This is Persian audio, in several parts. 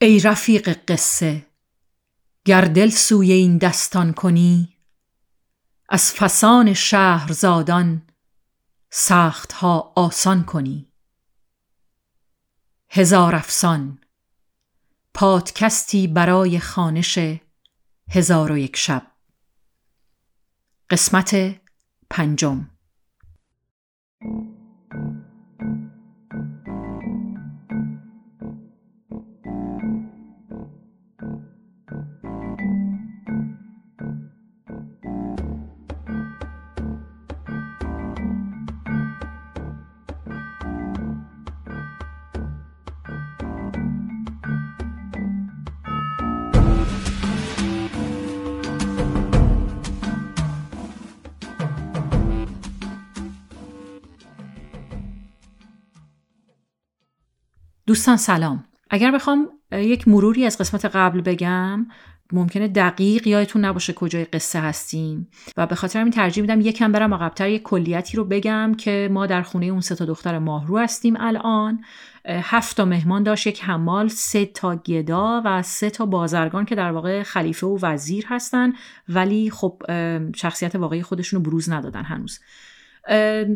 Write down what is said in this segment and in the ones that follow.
ای رفیق قصه گر دل سوی این دستان کنی از فسان شهرزادان سخت ها آسان کنی. هزار افسان پادکستی برای خانش هزار و یک شب. قسمت پنجم. دوستان سلام. اگر بخوام یک مروری از قسمت قبل بگم ممکنه دقیق یادتون نباشه کجای قصه هستیم و به خاطر همین ترجیح میدم یکم برم عقبتر یک کلیتی رو بگم که ما در خونه اون سه تا دختر ماهرو هستیم الان. هفت تا مهمان داشت یک حمال سه تا گدا و سه تا بازرگان که در واقع خلیفه و وزیر هستن ولی خب شخصیت واقعی خودشون رو بروز ندادن هنوز.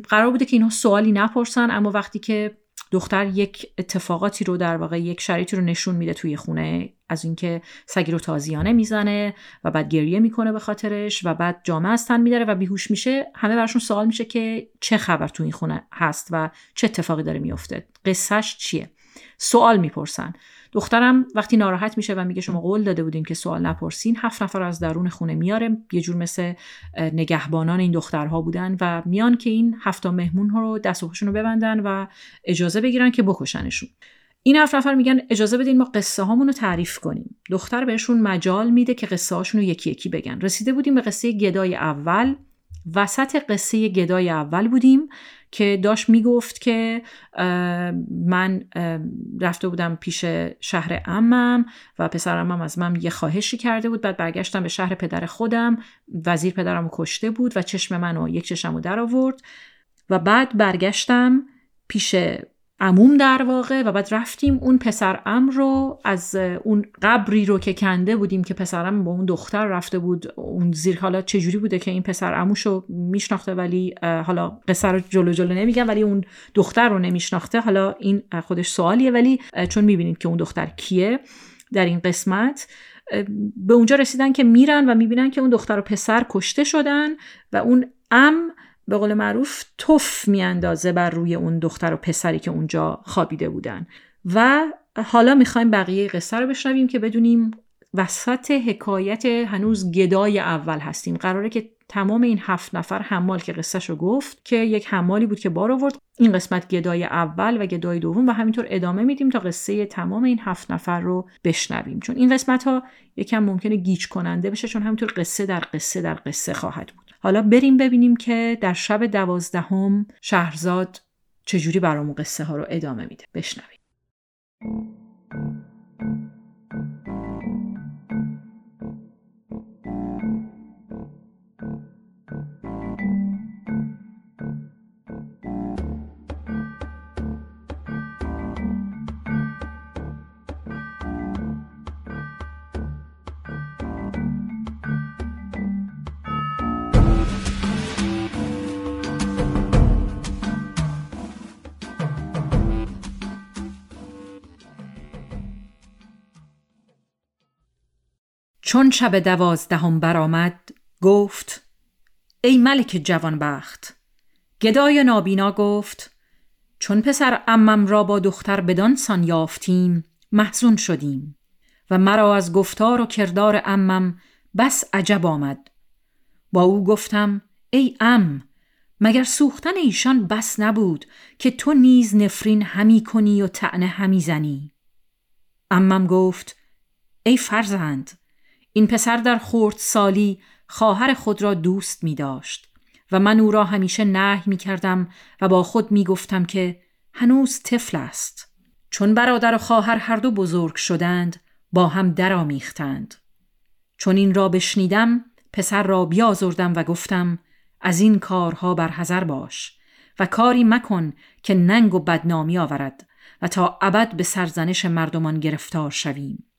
قرار بوده که اینها سوالی نپرسن اما وقتی که دختر یک اتفاقاتی رو در واقع یک شرایطی رو نشون میده توی خونه از اینکه سگی رو تازیانه می‌زنه و بعد گریه می‌کنه به خاطرش و بعد جامعه از تن میداره و بیهوش میشه. همه براشون سوال میشه که چه خبر توی این خونه هست و چه اتفاقی داره میفته قصهش چیه؟ سوال می‌پرسن. دخترم وقتی ناراحت میشه و میگه شما قول داده بودین که سوال نپرسین هفت نفر از درون خونه میاره. یه جور مثل نگهبانان این دخترها بودن و میان که این هفتا مهمون ها رو دست و رو ببندن و اجازه بگیرن که بکشنشون. این هفت نفر میگن اجازه بدین ما قصه هامون رو تعریف کنیم. دختر بهشون مجال میده که قصه هاشون رو یکی یکی بگن. رسیده بودیم به قصه گدای اول. وسط قصه گدای اول بودیم که داشت می‌گفت که من رفته بودم پیش شهر امم و پسر امم از من یه خواهشی کرده بود. بعد برگشتم به شهر پدر خودم. وزیر پدرم کشته بود و چشم منو یک چشم رو در آورد. و بعد برگشتم پیش عموم در واقع و بعد رفتیم اون پسر ام رو از اون قبری رو که کنده بودیم که پسرم با اون دختر رفته بود اون زیر حالا چجوری بوده که این پسر اموش رو میشناخته ولی حالا قصه جلو جلو نمیگم ولی اون دختر رو نمیشناخته. حالا این خودش سوالیه ولی چون می‌بینید که اون دختر کیه در این قسمت به اونجا رسیدن که میرن و می‌بینن که اون دختر و پسر کشته شدن و اون ام به قول معروف توف میاندازه بر روی اون دختر و پسری که اونجا خوابیده بودن. و حالا می‌خوایم بقیه قصه رو بشنویم که بدونیم وسط حکایت هنوز گدای اول هستیم. قراره که تمام این هفت نفر حمال که قصهش رو گفت که یک حمالی بود که بار آورد. این قسمت گدای اول و گدای دوم و همینطور ادامه میدیم تا قصه تمام این هفت نفر رو بشنویم. چون این قسمت ها یکم ممکنه گیج کننده بشه چون همینطور قصه در قصه در قصه خواهد بود. حالا بریم ببینیم که در شب دوازدهم شهرزاد چجوری برامون قصه ها رو ادامه میده. بشنویم. چون شب دوازدهم برآمد گفت ای ملک جوانبخت. گدای نابینا گفت چون پسر امم را با دختر بدان سان یافتیم محزون شدیم. و مرا از گفتار و کردار امم بس عجب آمد. با او گفتم ای ام مگر سوختن ایشان بس نبود که تو نیز نفرین همی کنی و تعنه همی زنی؟ امم گفت ای فرزند این پسر در خورد سالی خواهر خود را دوست می داشت و من او را همیشه نه می کردم و با خود می گفتم که هنوز طفل است. چون برادر و خواهر هر دو بزرگ شدند با هم درآمیختند. چون این را بشنیدم پسر را بیازردم و گفتم از این کارها بر حذر باش و کاری مکن که ننگ و بدنامی آورد و تا ابد به سرزنش مردمان گرفتار شویم.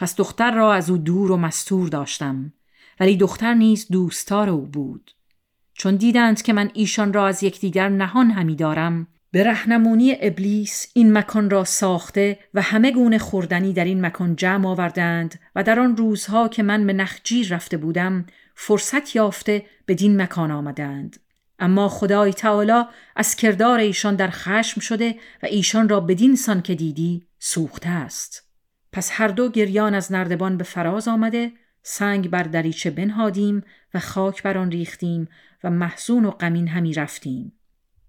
پس دختر را از او دور و مستور داشتم ولی دختر نیز دوستار او بود. چون دیدند که من ایشان را از یکدیگر نهان همی دارم به رهنمونی ابلیس این مکان را ساخته و همه گونه خوردنی در این مکان جمع آوردند و در آن روزها که من به نخجیر رفته بودم فرصت یافته به دین مکان آمدند. اما خدای تعالی از کردار ایشان در خشم شده و ایشان را بدین سان که دیدی سوخته است. پس هر دو گریان از نردبان به فراز آمده سنگ بر دریچه بنهادیم و خاک بر آن ریختیم و محزون و غمین همی رفتیم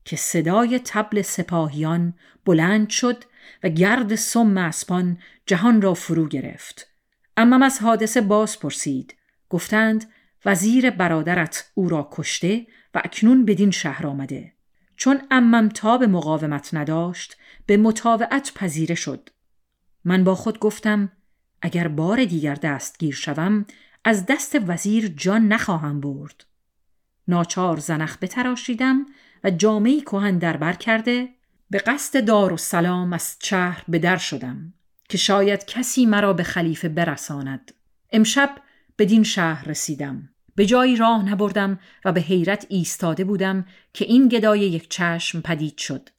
که صدای تبل سپاهیان بلند شد و گرد سم اسپان جهان را فرو گرفت. اما از حادثه باز پرسید گفتند وزیر برادرت او را کشته و اکنون بدین شهر آمده. چون امم تاب مقاومت نداشت به مطاوعت پذیره شد. من با خود گفتم اگر بار دیگر دستگیر شوم از دست وزیر جان نخواهم برد. ناچار زنخ بتراشیدم و جامعی کهن دربر کرده به قصد دار و سلام از شهر به در شدم که شاید کسی مرا به خلیفه برساند. امشب بدین شهر رسیدم. به جایی راه نبردم و به حیرت ایستاده بودم که این گدای یک چشم پدید شد.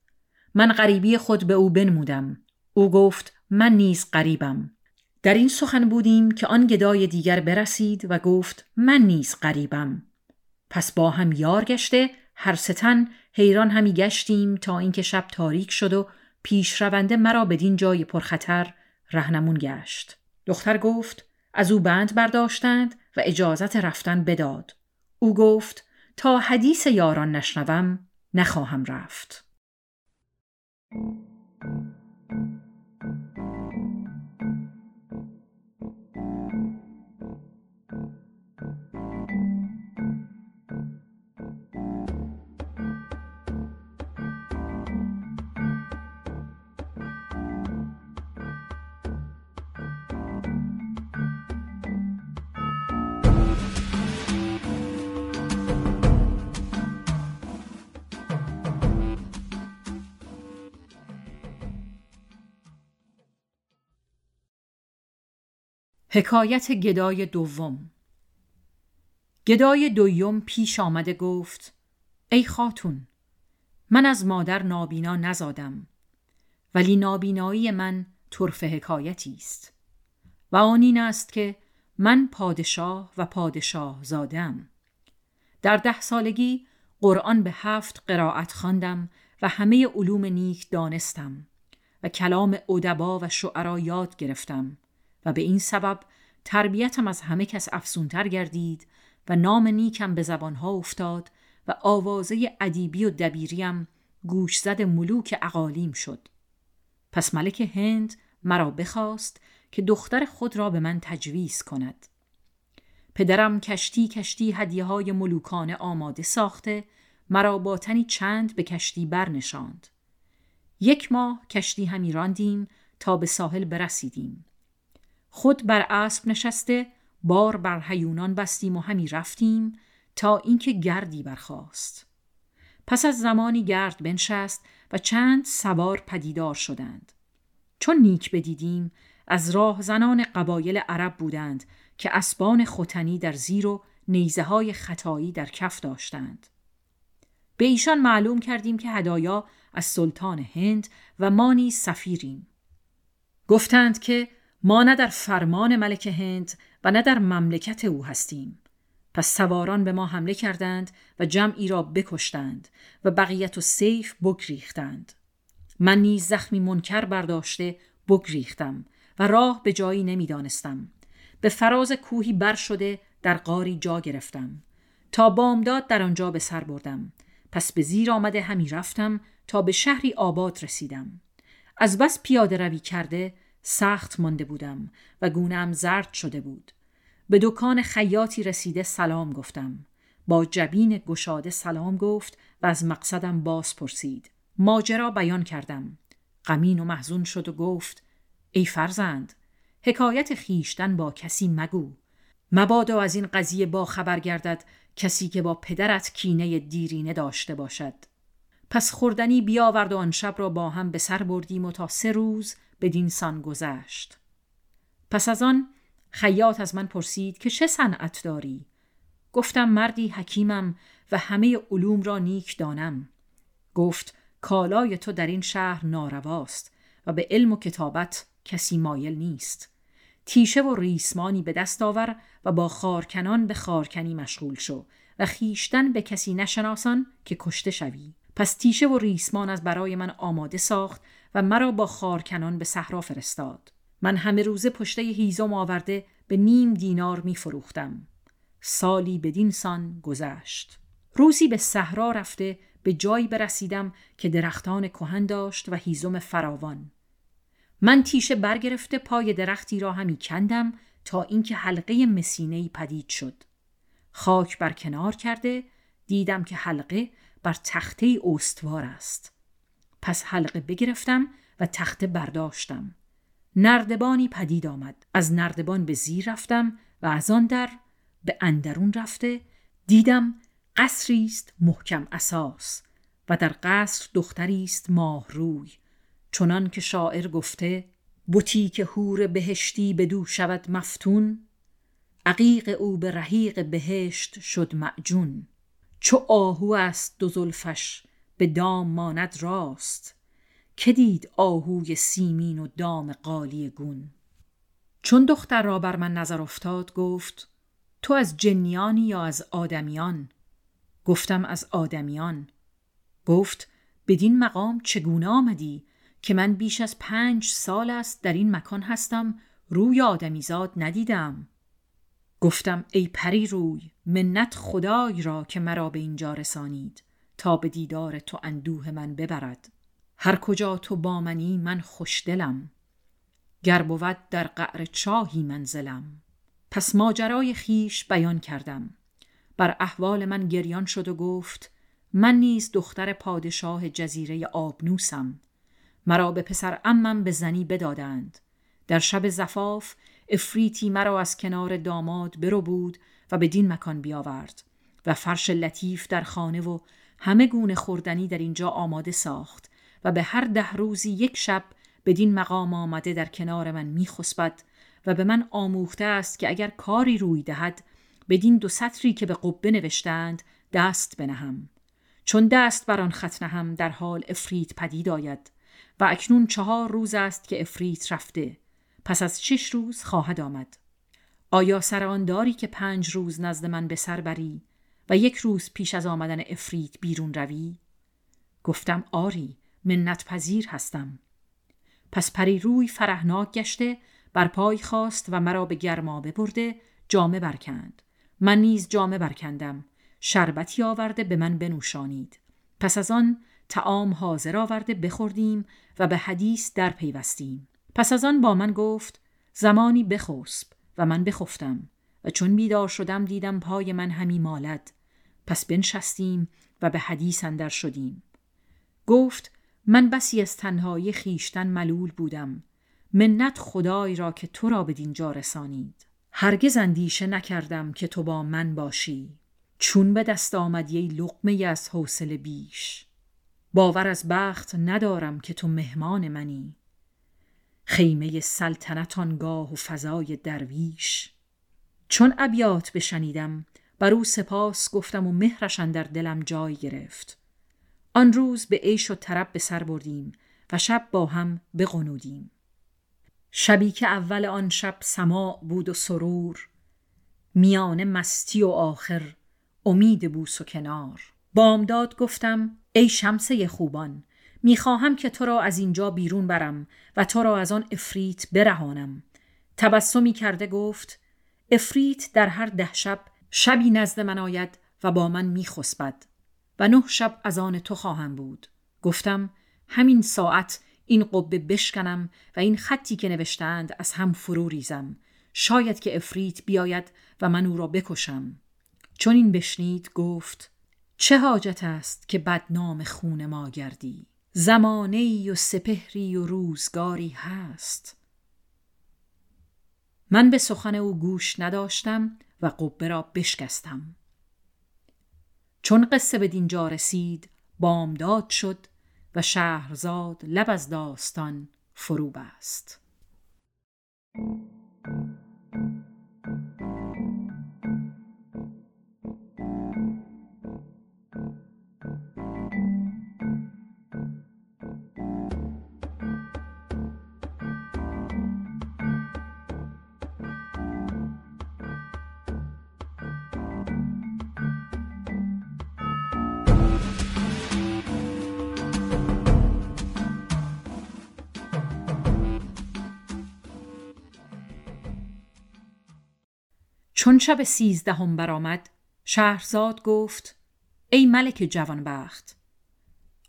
من غریبی خود به او بنمودم. او گفت من نیز غریبم. در این سخن بودیم که آن گدای دیگر برسید و گفت من نیز غریبم. پس با هم یار گشته هر ستن حیران همی گشتیم تا اینکه شب تاریک شد و پیشرونده مرا بدین جای پرخطر رهنمون گشت. دختر گفت از او بند برداشتند و اجازت رفتن بداد. او گفت تا حدیث یاران نشنوم نخواهم رفت. حکایت گدای دوم. گدای دویم پیش آمده گفت ای خاتون من از مادر نابینا نزادم ولی نابینایی من طرف حکایتی است و آن این است که من پادشاه و پادشاه زادم. در ده سالگی قرآن به هفت قرائت خواندم و همه علوم نیک دانستم و کلام ادبا و شعرا یاد گرفتم. و به این سبب تربیتم از همه کس افسونتر گردید و نام نیکم به زبانها افتاد و آوازه ادیبی و دبیریم گوشزد ملوک اقالیم شد. پس ملک هند مرا بخواست که دختر خود را به من تجویز کند. پدرم کشتی کشتی هدیه های ملوکانه آماده ساخته مرا با تنی چند به کشتی برنشاند. یک ماه کشتی همی راندیم تا به ساحل برسیدیم. خود بر اسب نشسته بار بر حیونان بستیم و همی رفتیم تا اینکه گردی برخاست. پس از زمانی گرد بنشست و چند سوار پدیدار شدند. چون نیک بدیدیم از راه زنان قبایل عرب بودند که اسبان ختنی در زیر و نیزه های خطایی در کف داشتند. به ایشان معلوم کردیم که هدایا از سلطان هند و ما نیز سفیریم. گفتند که ما نه در فرمان ملک هند و نه در مملکت او هستیم. پس سواران به ما حمله کردند و جمعی را بکشتند و بقیت و سیف بگریختند. من نیز زخمی منکر برداشته بگریختم و راه به جایی نمی‌دانستم. به فراز کوهی بر شده در قاری جا گرفتم. تا بامداد در آنجا به سر بردم. پس به زیر آمده همی رفتم تا به شهری آباد رسیدم. از بس پیاده روی کرده سخت مانده بودم و گونم زرد شده بود. به دکان خیاطی رسیده سلام گفتم. با جبین گشاده سلام گفت و از مقصدم باز پرسید ماجرا بیان کردم. غمین و محزون شد و گفت ای فرزند حکایت خیشتن با کسی مگو. مبادا از این قضیه با خبر گردد کسی که با پدرت کینه دیرینه داشته باشد. پس خوردنی بیاورد و آن شب را با هم به سر بردیم و تا سه روز بدین سان گذشت. پس از آن خیاط از من پرسید که چه صنعت داری؟ گفتم مردی حکیمم و همه علوم را نیک دانم. گفت کالای تو در این شهر نارواست و به علم و کتابت کسی مایل نیست. تیشه و ریسمانی به دست آور و با خارکنان به خارکنی مشغول شو و خیشتن به کسی نشناسان که کشته شوی. پس تیشه و ریسمان از برای من آماده ساخت و مرا با خارکنان به صحرا فرستاد. من همه روزه پشته هیزم آورده به نیم دینار می فروختم سالی بدین سان گذشت. روزی به صحرا رفته به جایی برسیدم که درختان کهن داشت و هیزم فراوان. من تیشه برگرفته پای درختی را همی کندم تا اینکه حلقه مسینه پدید شد. خاک بر کنار کرده دیدم که حلقه بر تخته استوار است. پس حلقه بگرفتم و تخته برداشتم. نردبانی پدید آمد. از نردبان به زیر رفتم و از آن در به اندرون رفته. دیدم قصری است محکم اساس و در قصر دختری است ماه روی. چنان که شاعر گفته بوتی که هور بهشتی بدو شود مفتون عقیق او به رحیق بهشت شد معجون. چو آهو است دو زلفش به دام ماند راست. که دید آهوی سیمین و دام قالی گون. چون دختر را بر من نظر افتاد گفت تو از جنیانی یا از آدمیان؟ گفتم از آدمیان. گفت بدین مقام چگونه آمدی که من بیش از پنج سال است در این مکان هستم روی آدمیزاد ندیدم؟ گفتم ای پری روی منت خدای را که مرا به اینجا رسانید تا به دیدار تو اندوه من ببرد. هر کجا تو با منی من خوشدلم گر بود در قعر چاهی منزلم. پس ماجرای خیش بیان کردم. بر احوال من گریان شد و گفت من نیز دختر پادشاه جزیره آبنوسم. مرا به پسر امم به زنی بدادند. در شب زفاف افریتی مرا از کنار داماد برو بود و به دین مکان بیاورد و فرش لطیف در خانه و همه گونه خوردنی در اینجا آماده ساخت و به هر ده روزی یک شب بدین مقام آمده در کنار من میخسبد و به من آموخته است که اگر کاری روی دهد بدین دو سطری که به قبه نوشتند دست بنهم. چون دست بر آن خط نهم در حال افریت پدید آید و اکنون چهار روز است که افریت رفته پس از شش روز خواهد آمد. آیا سر آن داری که پنج روز نزد من به سر بری و یک روز پیش از آمدن افریت بیرون روی؟ گفتم آری منت پذیر هستم. پس پری روی فرهناک گشته بر پای خواست و مرا به گرمابه برده جامه برکند. من نیز جامه برکندم. شربتی آورده به من بنوشانید. پس از آن تعام حاضر آورده بخوردیم و به حدیث در پیوستیم. پس از آن با من گفت زمانی بخسب و من بخفتم و چون بیدار شدم دیدم پای من همی مالد. پس بنشستیم و به حدیث اندر شدیم. گفت من بسی از تنهایی خیشتن ملول بودم. منت خدای را که تو را به دینجا رسانید. هرگز اندیشه نکردم که تو با من باشی. چون به دست آمدی لقمه از حوصله بیش. باور از بخت ندارم که تو مهمان منی. خیمه سلطنت آنگاه و فضای درویش. چون ابیات بشنیدم بر او سپاس گفتم و مهرش در دلم جای گرفت. آن روز به عیش و طرب به سر بردیم و شب با هم بقنودیم شبی که اول آن شب سماع بود و سرور میان مستی و آخر امید بوس و کنار. بامداد گفتم ای شمسه خوبان می‌خواهم که تو را از اینجا بیرون برم و تو را از آن افریت برهانم. تبسمی کرده گفت افریت در هر ده شب شبی نزد من آید و با من میخسبد و نه شب از آن تو خواهم بود. گفتم همین ساعت این قبه بشکنم و این خطی که نوشتند از هم فرو ریزم. شاید که افریت بیاید و من او را بکشم. چون این بشنید گفت چه حاجت است که بدنام خون ما گردی؟ زمانه و سپهری و روزگاری هست. من به سخن او گوش نداشتم و قبه را بشکستم. چون قصه به دینجا رسید بامداد شد و شهرزاد لب از داستان فرو بست چون شب سیزدهم برآمد شهرزاد گفت ای ملک جوانبخت.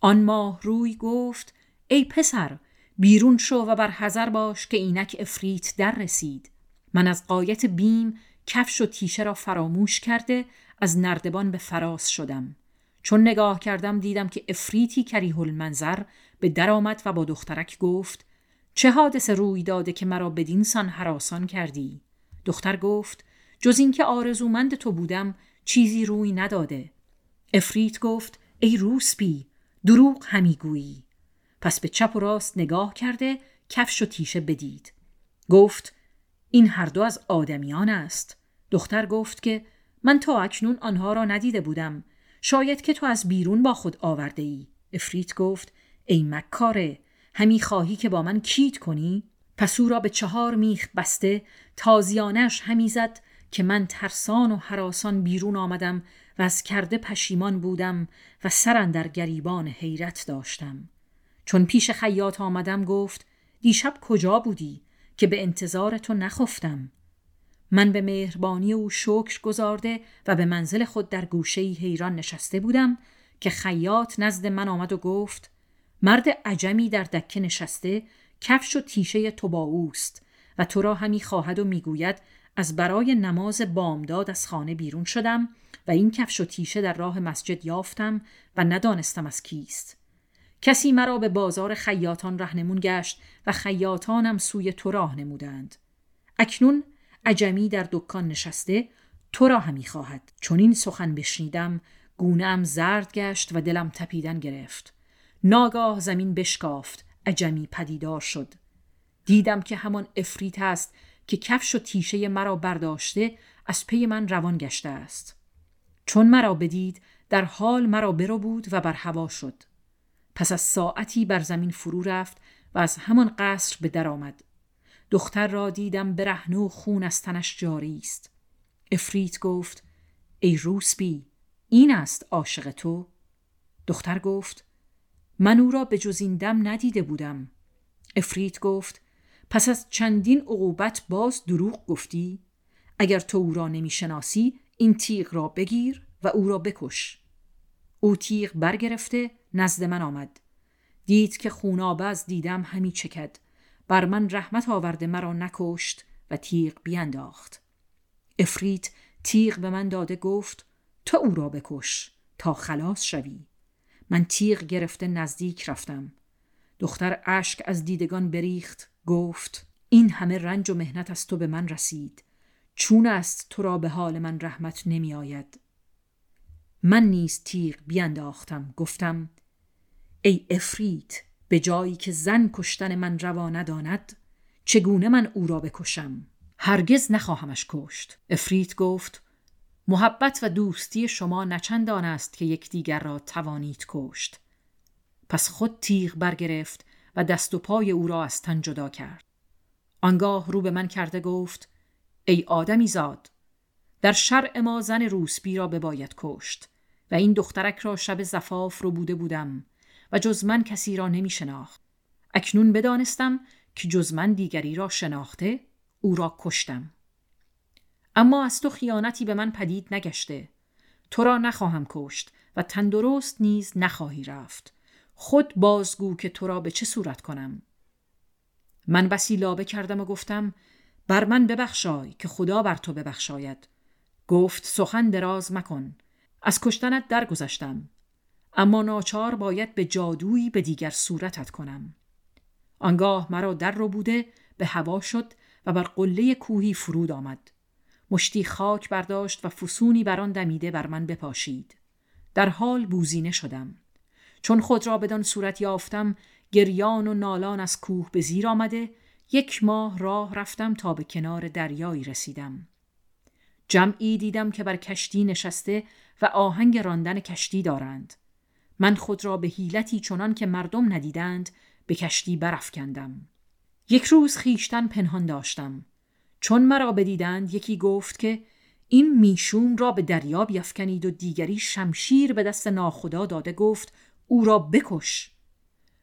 آن ماه روی گفت ای پسر بیرون شو و بر حذر باش که اینک افریت در رسید. من از قایت بیم کفش و تیشه را فراموش کرده از نردبان به فراز شدم. چون نگاه کردم دیدم که افریتی کریه المنظر به در آمد و با دخترک گفت چه حادثه روی داده که مرا بدین سان حراسان کردی؟ دختر گفت جز اینکه آرزومند تو بودم چیزی روی نداده. افریت گفت ای روسپی دروغ همی گویی. پس به چپ و راست نگاه کرده کفش و تیشه بدید. گفت این هر دو از آدمیان است. دختر گفت که من تا اکنون آنها را ندیده بودم. شاید که تو از بیرون با خود آورده ای افریت گفت ای مکاره همی خواهی که با من کیت کنی؟ پس او را به چهار میخ بسته تازیانش همی زد که من ترسان و حراسان بیرون آمدم و از کرده پشیمان بودم و سرن در گریبان حیرت داشتم. چون پیش خیاط آمدم گفت دیشب کجا بودی که به انتظار تو نخفتم؟ من به مهربانی او شکر گذارده و به منزل خود در گوشه حیران نشسته بودم که خیاط نزد من آمد و گفت مرد عجمی در دکه نشسته کفش و تیشه تو با اوست و تو را همی خواهد و می‌گوید از برای نماز بامداد از خانه بیرون شدم و این کفش و تیشه در راه مسجد یافتم و ندانستم از کیست. کسی مرا به بازار خیاطان رهنمون گشت و خیاطانم سوی تو راه نمودند. اکنون عجمی در دکان نشسته تو را همی خواهد. چون این سخن بشنیدم گونهام زرد گشت و دلم تپیدن گرفت. ناگاه زمین بشکافت عجمی پدیدار شد. دیدم که همان افریت است که کفش و تیشه مرا برداشته از پی من روان گشته است. چون مرا بدید در حال مرا برو بود و بر هوا شد. پس از ساعتی بر زمین فرو رفت و از همان قصر به در آمد. دختر را دیدم برهنه و خون از تنش جاری است. افریت گفت ای روسبی این است عاشق تو؟ دختر گفت من او را به جز این دم ندیده بودم. افریت گفت پس از چندین عقوبت باز دروغ گفتی؟ اگر تو او را نمی‌شناسی این تیغ را بگیر و او را بکش. او تیغ برگرفته نزد من آمد. دید که خونابه از دیدم همی چکد. بر من رحمت آورده مرا نکشت و تیغ بینداخت. افریت تیغ به من داده گفت تو او را بکش تا خلاص شوی. من تیغ گرفته نزدیک رفتم. دختر اشک از دیدگان بریخت. گفت این همه رنج و مهنت از تو به من رسید. چون است تو را به حال من رحمت نمی آید. من نیز تیغ بینداختم گفتم ای افریت به جایی که زن کشتن من روا نداند چگونه من او را بکشم؟ هرگز نخواهمش کشت. افریت گفت محبت و دوستی شما نچندان است که یکدیگر را توانید کشت. پس خود تیغ برگرفت و دست و پای او را از تن جدا کرد. آنگاه رو به من کرده گفت ای آدمی زاد در شرع ما زن روسبی را بباید کشت و این دخترک را شب زفاف رو بوده بودم و جز من کسی را نمی شناخت. اکنون بدانستم که جز من دیگری را شناخته او را کشتم. اما از تو خیانتی به من پدید نگشته. تو را نخواهم کشت و تندرست نیز نخواهی رفت. خود بازگو که تو را به چه صورت کنم؟ من بسی لابه کردم و گفتم بر من ببخشای که خدا بر تو ببخشاید. گفت سخن دراز مکن. از کشتنت درگذشتم. اما ناچار باید به جادویی به دیگر صورتت کنم. آنگاه مرا در رو بوده به هوا شد و بر قله کوهی فرود آمد. مشتی خاک برداشت و فسونی بر آن دمیده بر من بپاشید. در حال بوزینه شدم. چون خود را بدان صورت یافتم گریان و نالان از کوه به زیر آمده یک ماه راه رفتم تا به کنار دریایی رسیدم. جمعی دیدم که بر کشتی نشسته و آهنگ راندن کشتی دارند. من خود را به حیلتی چنان که مردم ندیدند به کشتی برافکندم. یک روز خیشتن پنهان داشتم. چون مرا بدیدند یکی گفت که این می‌شوم را به دریا بیافکنید و دیگری شمشیر به دست ناخدا داده گفت او را بکش.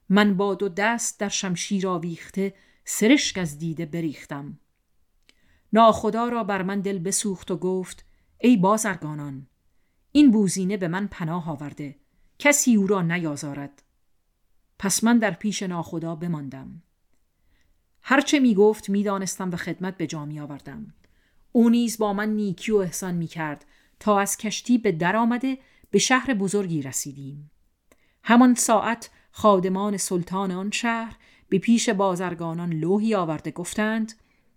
من با دو دست در شمشیر آویخته سرشک از دیده بریختم. ناخدا را بر من دل بسوخت و گفت ای بازرگانان این بوزینه به من پناه آورده کسی او را نیازارد. پس من در پیش ناخدا بماندم. هرچه می گفت می دانستم و خدمت به جا می آوردم. او نیز با من نیکی و احسان می کرد تا از کشتی به در آمده به شهر بزرگی رسیدیم. همان ساعت خادمان سلطان آن شهر به پیش بازرگانان لوحی آورده گفتند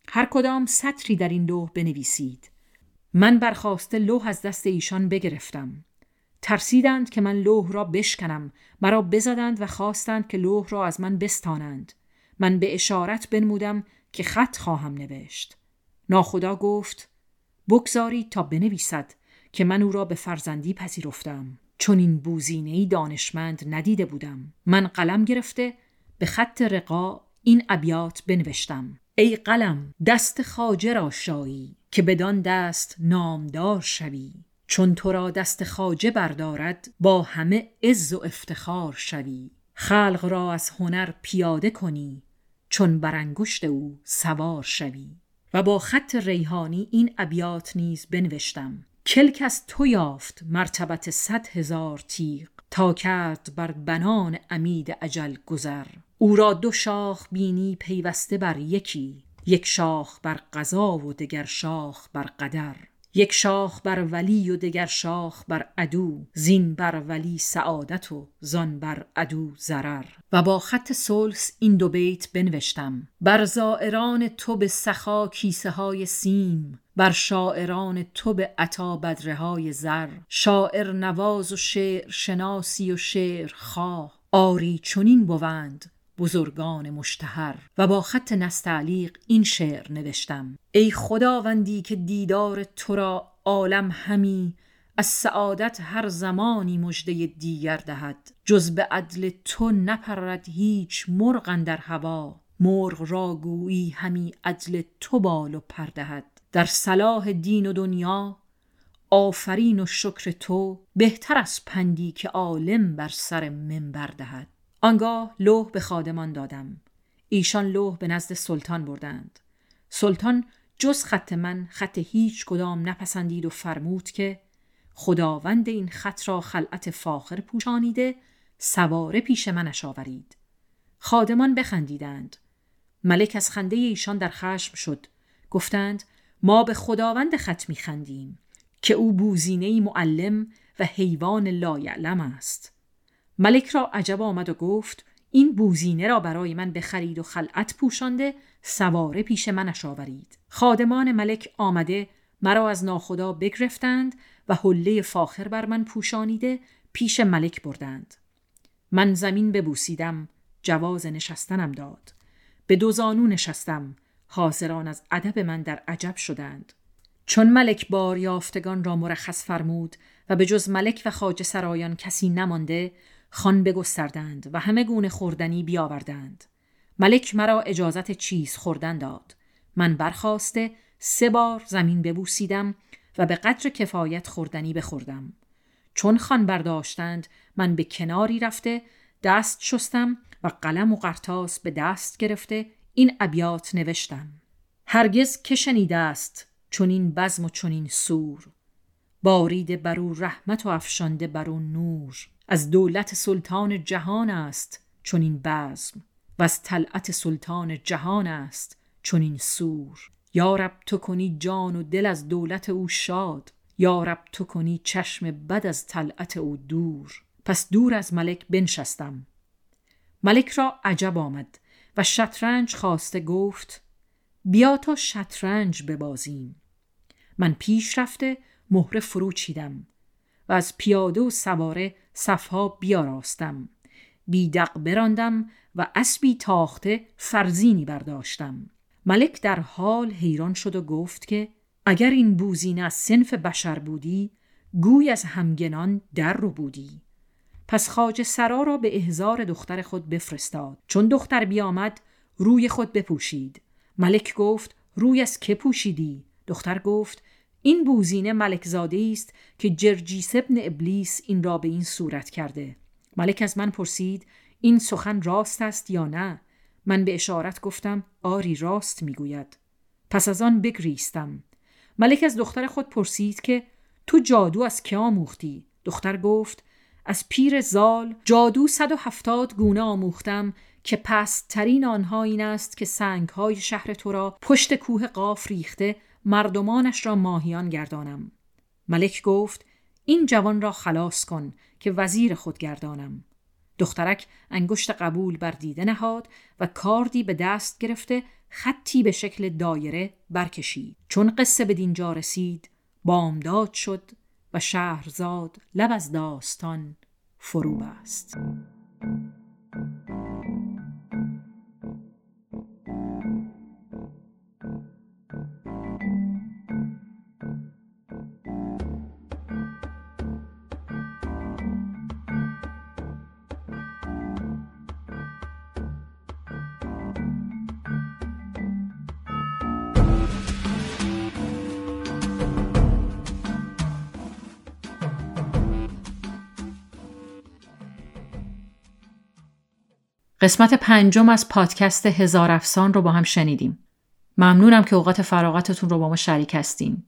هر کدام سطری در این لوح بنویسید. من برخواسته لوح از دست ایشان بگرفتم. ترسیدند که من لوح را بشکنم مرا بزدند و خواستند که لوح را از من بستانند. من به اشارت بنمودم که خط خواهم نوشت. ناخدا گفت بگذارید تا بنویسد که من او را به فرزندی پذیرفتم. چون این بوزینه دانشمند ندیده بودم. من قلم گرفته به خط رقا این ابیات بنوشتم. ای قلم دست خاجه را شایی که بدان دست نامدار شوی. چون تو را دست خاجه بردارد با همه عز و افتخار شوی. خلق را از هنر پیاده کنی چون برانگشت او سوار شوی. و با خط ریحانی این ابیات نیز بنوشتم. کلک از تو یافت مرتبت صد هزار تیغ تا کرد بر بنان امید عجل گذر. او را دو شاخ بینی پیوسته بر یکی یک شاخ بر قضا و دگر شاخ بر قدر. یک شاخ بر ولی و دگر شاخ بر عدو زین بر ولی سعادت و زان بر عدو ضرر. و با خط سلس این دو بیت بنوشتم. بر زائران تو به سخا کیسه های سیم بر شاعران تو به عطا بدره های زر. شاعر نواز و شعر شناسی و شعر خواه. آری چنین بوند بزرگان مشتهر. و با خط نستعلیق این شعر نوشتم. ای خداوندی که دیدار تو را عالم همی از سعادت هر زمانی مژده دیگر دهد. جز به عدل تو نپرد هیچ مرغ در هوا. مرغ را گویی همی عدل تو بال و پردهد در صلاح دین و دنیا آفرین و شکر تو بهتر از پندی که عالم بر سر منبر دهد. آنگاه لوح به خادمان دادم. ایشان لوح به نزد سلطان بردند. سلطان جز خط من خط هیچ کدام نپسندید و فرمود که خداوند این خط را خلعت فاخر پوشانیده سواره پیش منش آورید. خادمان بخندیدند. ملک از خنده ایشان در خشم شد. گفتند ما به خداوند خط میخندیم که او بوزینه معلم و حیوان لایعلم است. ملک را عجب آمد و گفت این بوزینه را برای من بخرید و خلعت پوشانده سواره پیش منش آورید. خادمان ملک آمده مرا از ناخدا بگرفتند و حله فاخر بر من پوشانیده پیش ملک بردند. من زمین ببوسیدم جواز نشستنم داد. به دو زانو نشستم حاضران از ادب من در عجب شدند. چون ملک بار یافتگان را مرخص فرمود و به جز ملک و خاج سرایان کسی نمانده خان بگستردند و همه گونه خوردنی بیاوردند. ملک مرا اجازت چیز خوردن داد. من برخواسته سه بار زمین ببوسیدم و به قدر کفایت خوردنی بخوردم. چون خان برداشتند من به کناری رفته دست شستم و قلم و قرتاس به دست گرفته این ابیات نوشتم. هرگز که شنیده است چنین بزم و چنین سور. بارید برو رحمت و افشانده برو نور. از دولت سلطان جهان است چنین بزم و از طلعت سلطان جهان است چنین سور. یا رب تو کنی جان و دل از دولت او شاد. یا رب تو کنی چشم بد از طلعت او دور. پس دور از ملک بنشستم. ملک را عجب آمد. و شطرنج خواسته گفت بیا تا شطرنج ببازیم. من پیش رفته مهره فرو چیدم و از پیاده و سواره صفها بیاراستم. بیدق براندم و اسبی تاخته فرزینی برداشتم. ملک در حال حیران شد و گفت که اگر این بوزین از سنف بشر بودی گوی از همگنان در رو بودی. پس خاج سرا را به احزار دختر خود بفرستاد. چون دختر بیامد روی خود بپوشید. ملک گفت روی از که پوشیدی؟ دختر گفت این بوزینه ملک زاده است که جرجیس ابن ابلیس این را به این صورت کرده. ملک از من پرسید این سخن راست است یا نه؟ من به اشارت گفتم آری راست می‌گوید. پس از آن بگریستم. ملک از دختر خود پرسید که تو جادو از که آموختی؟ دختر گفت از پیر زال جادو صد و هفتاد گونه آموختم که پس ترین آنها این است که سنگ های شهر تو را پشت کوه قاف ریخته مردمانش را ماهیان گردانم. ملک گفت این جوان را خلاص کن که وزیر خود گردانم. دخترک انگشت قبول بر دیده نهاد و کاردی به دست گرفته خطی به شکل دایره برکشید. چون قصه به دینجا رسید بامداد شد و شهرزاد لب از داستان فرو بست قسمت پنجم از پادکست هزار افسان رو با هم شنیدیم. ممنونم که اوقات فراغتتون رو با ما شریک هستیم.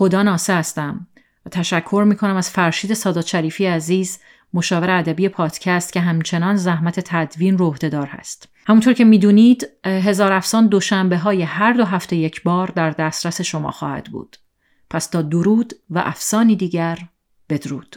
هدا ناسه هستم و تشکر می‌کنم از فرشید سادات شریفی عزیز مشاور ادبی پادکست که همچنان زحمت تدوین رو عهدهدار هست. همونطور که می‌دونید هزار افسان دوشنبه های هر دو هفته یک بار در دسترس شما خواهد بود. پس تا درود و افسانی دیگر بدرود.